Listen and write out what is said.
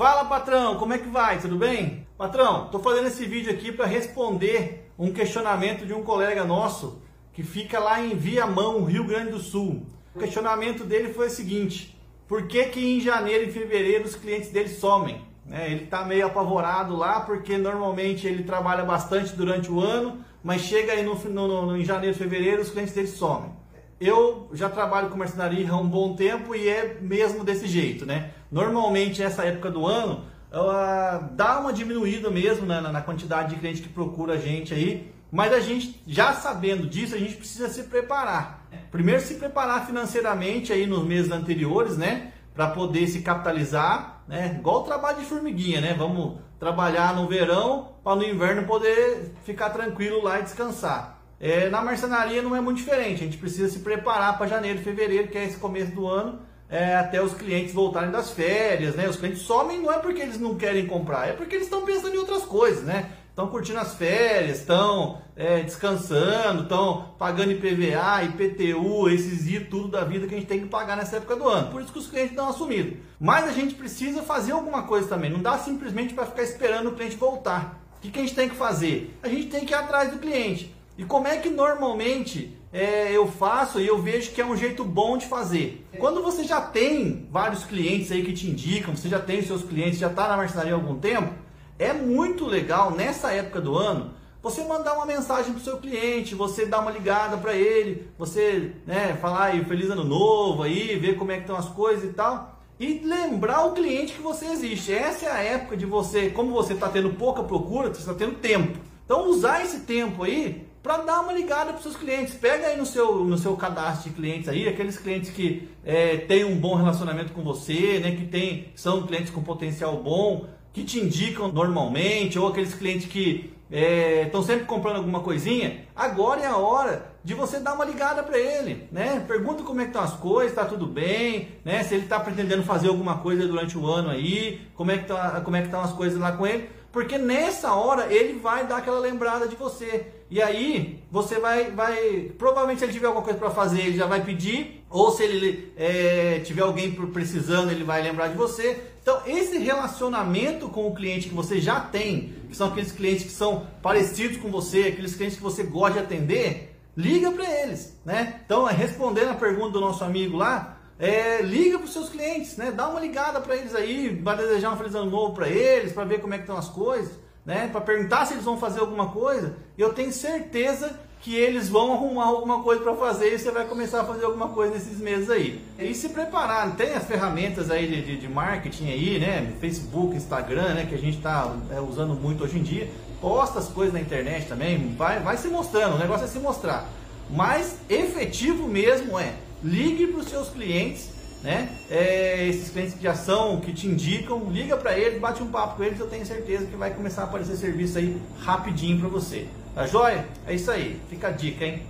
Fala patrão, como é que vai? Tudo bem? Patrão, estou fazendo esse vídeo aqui para responder um questionamento de um colega nosso que fica lá em Viamão, Rio Grande do Sul. O questionamento dele foi o seguinte: por que, que em janeiro e fevereiro os clientes dele somem? É, ele está meio apavorado lá porque normalmente ele trabalha bastante durante o ano, mas chega aí no, no, no em janeiro e fevereiro os clientes dele somem eu já trabalho com marcenaria há um bom tempo e é mesmo desse jeito, né? Normalmente nessa época do ano uh, dá uma diminuída mesmo né, na quantidade de clientes que procura a gente aí, mas a gente já sabendo disso a gente precisa se preparar. Primeiro se preparar financeiramente aí nos meses anteriores, né? Para poder se capitalizar, né? Igual o trabalho de formiguinha, né? Vamos trabalhar no verão para no inverno poder ficar tranquilo lá e descansar. É, na marcenaria não é muito diferente, a gente precisa se preparar para janeiro, fevereiro, que é esse começo do ano, é, até os clientes voltarem das férias, né? Os clientes somem não é porque eles não querem comprar, é porque eles estão pensando em outras coisas, né? Estão curtindo as férias, estão é, descansando, estão pagando IPVA, IPTU, esses I, tudo da vida que a gente tem que pagar nessa época do ano. Por isso que os clientes estão assumidos. Mas a gente precisa fazer alguma coisa também. Não dá simplesmente para ficar esperando o cliente voltar. O que, que a gente tem que fazer? A gente tem que ir atrás do cliente. E como é que normalmente é, eu faço e eu vejo que é um jeito bom de fazer? Quando você já tem vários clientes aí que te indicam, você já tem os seus clientes, já está na marcenaria há algum tempo, é muito legal nessa época do ano você mandar uma mensagem para o seu cliente, você dar uma ligada para ele, você né, falar aí feliz ano novo aí, ver como é que estão as coisas e tal. E lembrar o cliente que você existe. Essa é a época de você, como você está tendo pouca procura, você está tendo tempo. Então usar esse tempo aí para dar uma ligada para seus clientes. Pega aí no seu, no seu cadastro de clientes aí, aqueles clientes que é, têm um bom relacionamento com você, né, que tem, são clientes com potencial bom, que te indicam normalmente, ou aqueles clientes que estão é, sempre comprando alguma coisinha, agora é a hora de você dar uma ligada para ele, né? Pergunta como é que estão as coisas, está tudo bem, né? Se ele está pretendendo fazer alguma coisa durante o ano aí, como é que tá, como é que estão as coisas lá com ele, porque nessa hora ele vai dar aquela lembrada de você. E aí você vai, vai provavelmente se ele tiver alguma coisa para fazer, ele já vai pedir, ou se ele é, tiver alguém precisando, ele vai lembrar de você. Então esse relacionamento com o cliente que você já tem, que são aqueles clientes que são parecidos com você, aqueles clientes que você gosta de atender, liga para eles, né? Então respondendo a pergunta do nosso amigo lá, é, liga para os seus clientes, né? Dá uma ligada para eles aí, vai desejar um feliz ano novo para eles, para ver como é que estão as coisas, né? Para perguntar se eles vão fazer alguma coisa. Eu tenho certeza que eles vão arrumar alguma coisa para fazer e você vai começar a fazer alguma coisa nesses meses aí. E se preparar, tem as ferramentas aí de, de, de marketing aí, né? Facebook, Instagram, né? Que a gente está é, usando muito hoje em dia. Posta as coisas na internet também, vai, vai se mostrando, o negócio é se mostrar. Mas efetivo mesmo é ligue para os seus clientes, né? É, esses clientes de ação que te indicam, liga para eles, bate um papo com eles, eu tenho certeza que vai começar a aparecer serviço aí rapidinho para você. Tá joia? É isso aí, fica a dica, hein?